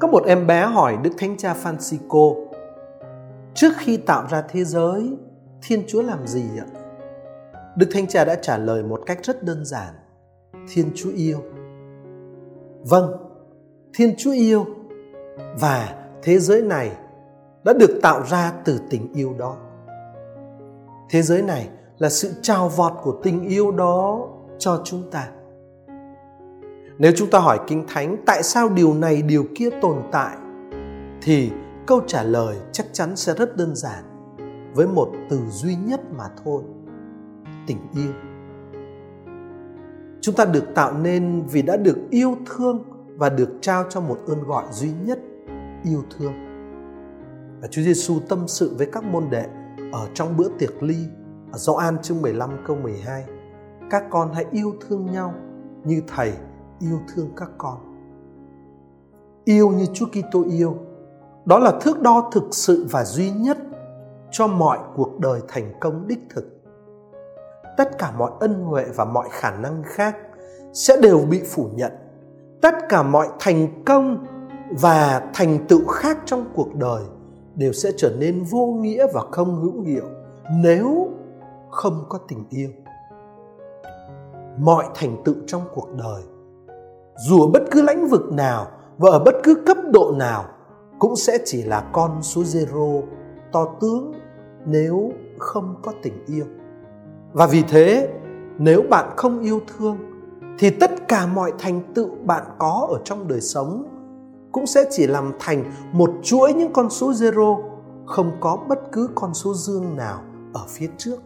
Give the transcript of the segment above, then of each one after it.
Có một em bé hỏi Đức Thánh Cha Francisco Trước khi tạo ra thế giới, Thiên Chúa làm gì ạ? Đức Thánh Cha đã trả lời một cách rất đơn giản. Thiên Chúa yêu. Vâng, Thiên Chúa yêu và thế giới này đã được tạo ra từ tình yêu đó. Thế giới này là sự trao vọt của tình yêu đó cho chúng ta. Nếu chúng ta hỏi Kinh Thánh tại sao điều này, điều kia tồn tại, thì câu trả lời chắc chắn sẽ rất đơn giản. Với một từ duy nhất mà thôi, tình yêu. Chúng ta được tạo nên vì đã được yêu thương và được trao cho một ơn gọi duy nhất, yêu thương. Và Chúa Giêsu tâm sự với các môn đệ ở trong bữa tiệc ly ở Gioan chương 15 câu 12 các con hãy yêu thương nhau như thầy yêu thương các con. Yêu như Chúa Kitô yêu, đó là thước đo thực sự và duy nhất cho mọi cuộc đời thành công đích thực. Tất cả mọi ân huệ và mọi khả năng khác sẽ đều bị phủ nhận. Tất cả mọi thành công và thành tựu khác trong cuộc đời đều sẽ trở nên vô nghĩa và không hữu hiệu nếu không có tình yêu. Mọi thành tựu trong cuộc đời dù ở bất cứ lãnh vực nào và ở bất cứ cấp độ nào, cũng sẽ chỉ là con số zero to tướng nếu không có tình yêu. Và vì thế, nếu bạn không yêu thương, thì tất cả mọi thành tựu bạn có ở trong đời sống cũng sẽ chỉ làm thành một chuỗi những con số zero, không có bất cứ con số dương nào ở phía trước.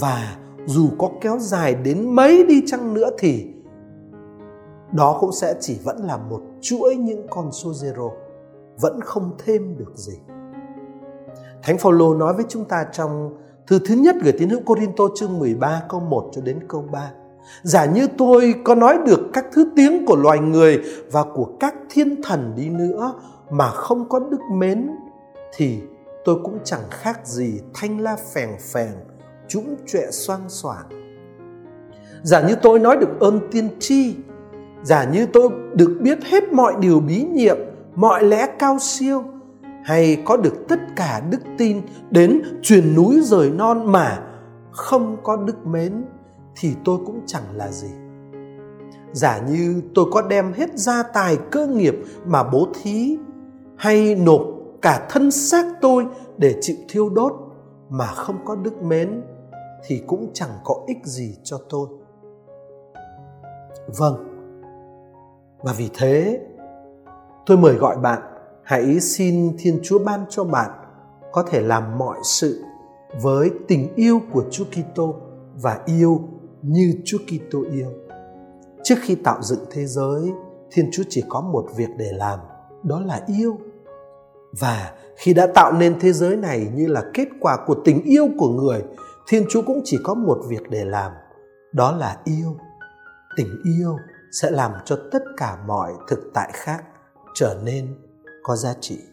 Và dù có kéo dài đến mấy đi chăng nữa thì đó cũng sẽ chỉ vẫn là một chuỗi những con số zero vẫn không thêm được gì Thánh Phaolô nói với chúng ta trong thư thứ nhất gửi tín hữu Corinto chương 13 câu 1 cho đến câu 3. Giả như tôi có nói được các thứ tiếng của loài người và của các thiên thần đi nữa mà không có đức mến thì tôi cũng chẳng khác gì thanh la phèn phèn, trũng trệ xoang xoảng. Giả như tôi nói được ơn tiên tri, giả như tôi được biết hết mọi điều bí nhiệm, mọi lẽ cao siêu, hay có được tất cả đức tin đến truyền núi rời non mà không có đức mến thì tôi cũng chẳng là gì. Giả như tôi có đem hết gia tài cơ nghiệp mà bố thí hay nộp cả thân xác tôi để chịu thiêu đốt mà không có đức mến thì cũng chẳng có ích gì cho tôi. Vâng và vì thế, tôi mời gọi bạn hãy xin thiên chúa ban cho bạn có thể làm mọi sự với tình yêu của chúa kitô và yêu như chúa kitô yêu. Trước khi tạo dựng thế giới, thiên chúa chỉ có một việc để làm, đó là yêu. Và khi đã tạo nên thế giới này như là kết quả của tình yêu của người, thiên chúa cũng chỉ có một việc để làm, đó là yêu, tình yêu sẽ làm cho tất cả mọi thực tại khác trở nên có giá trị.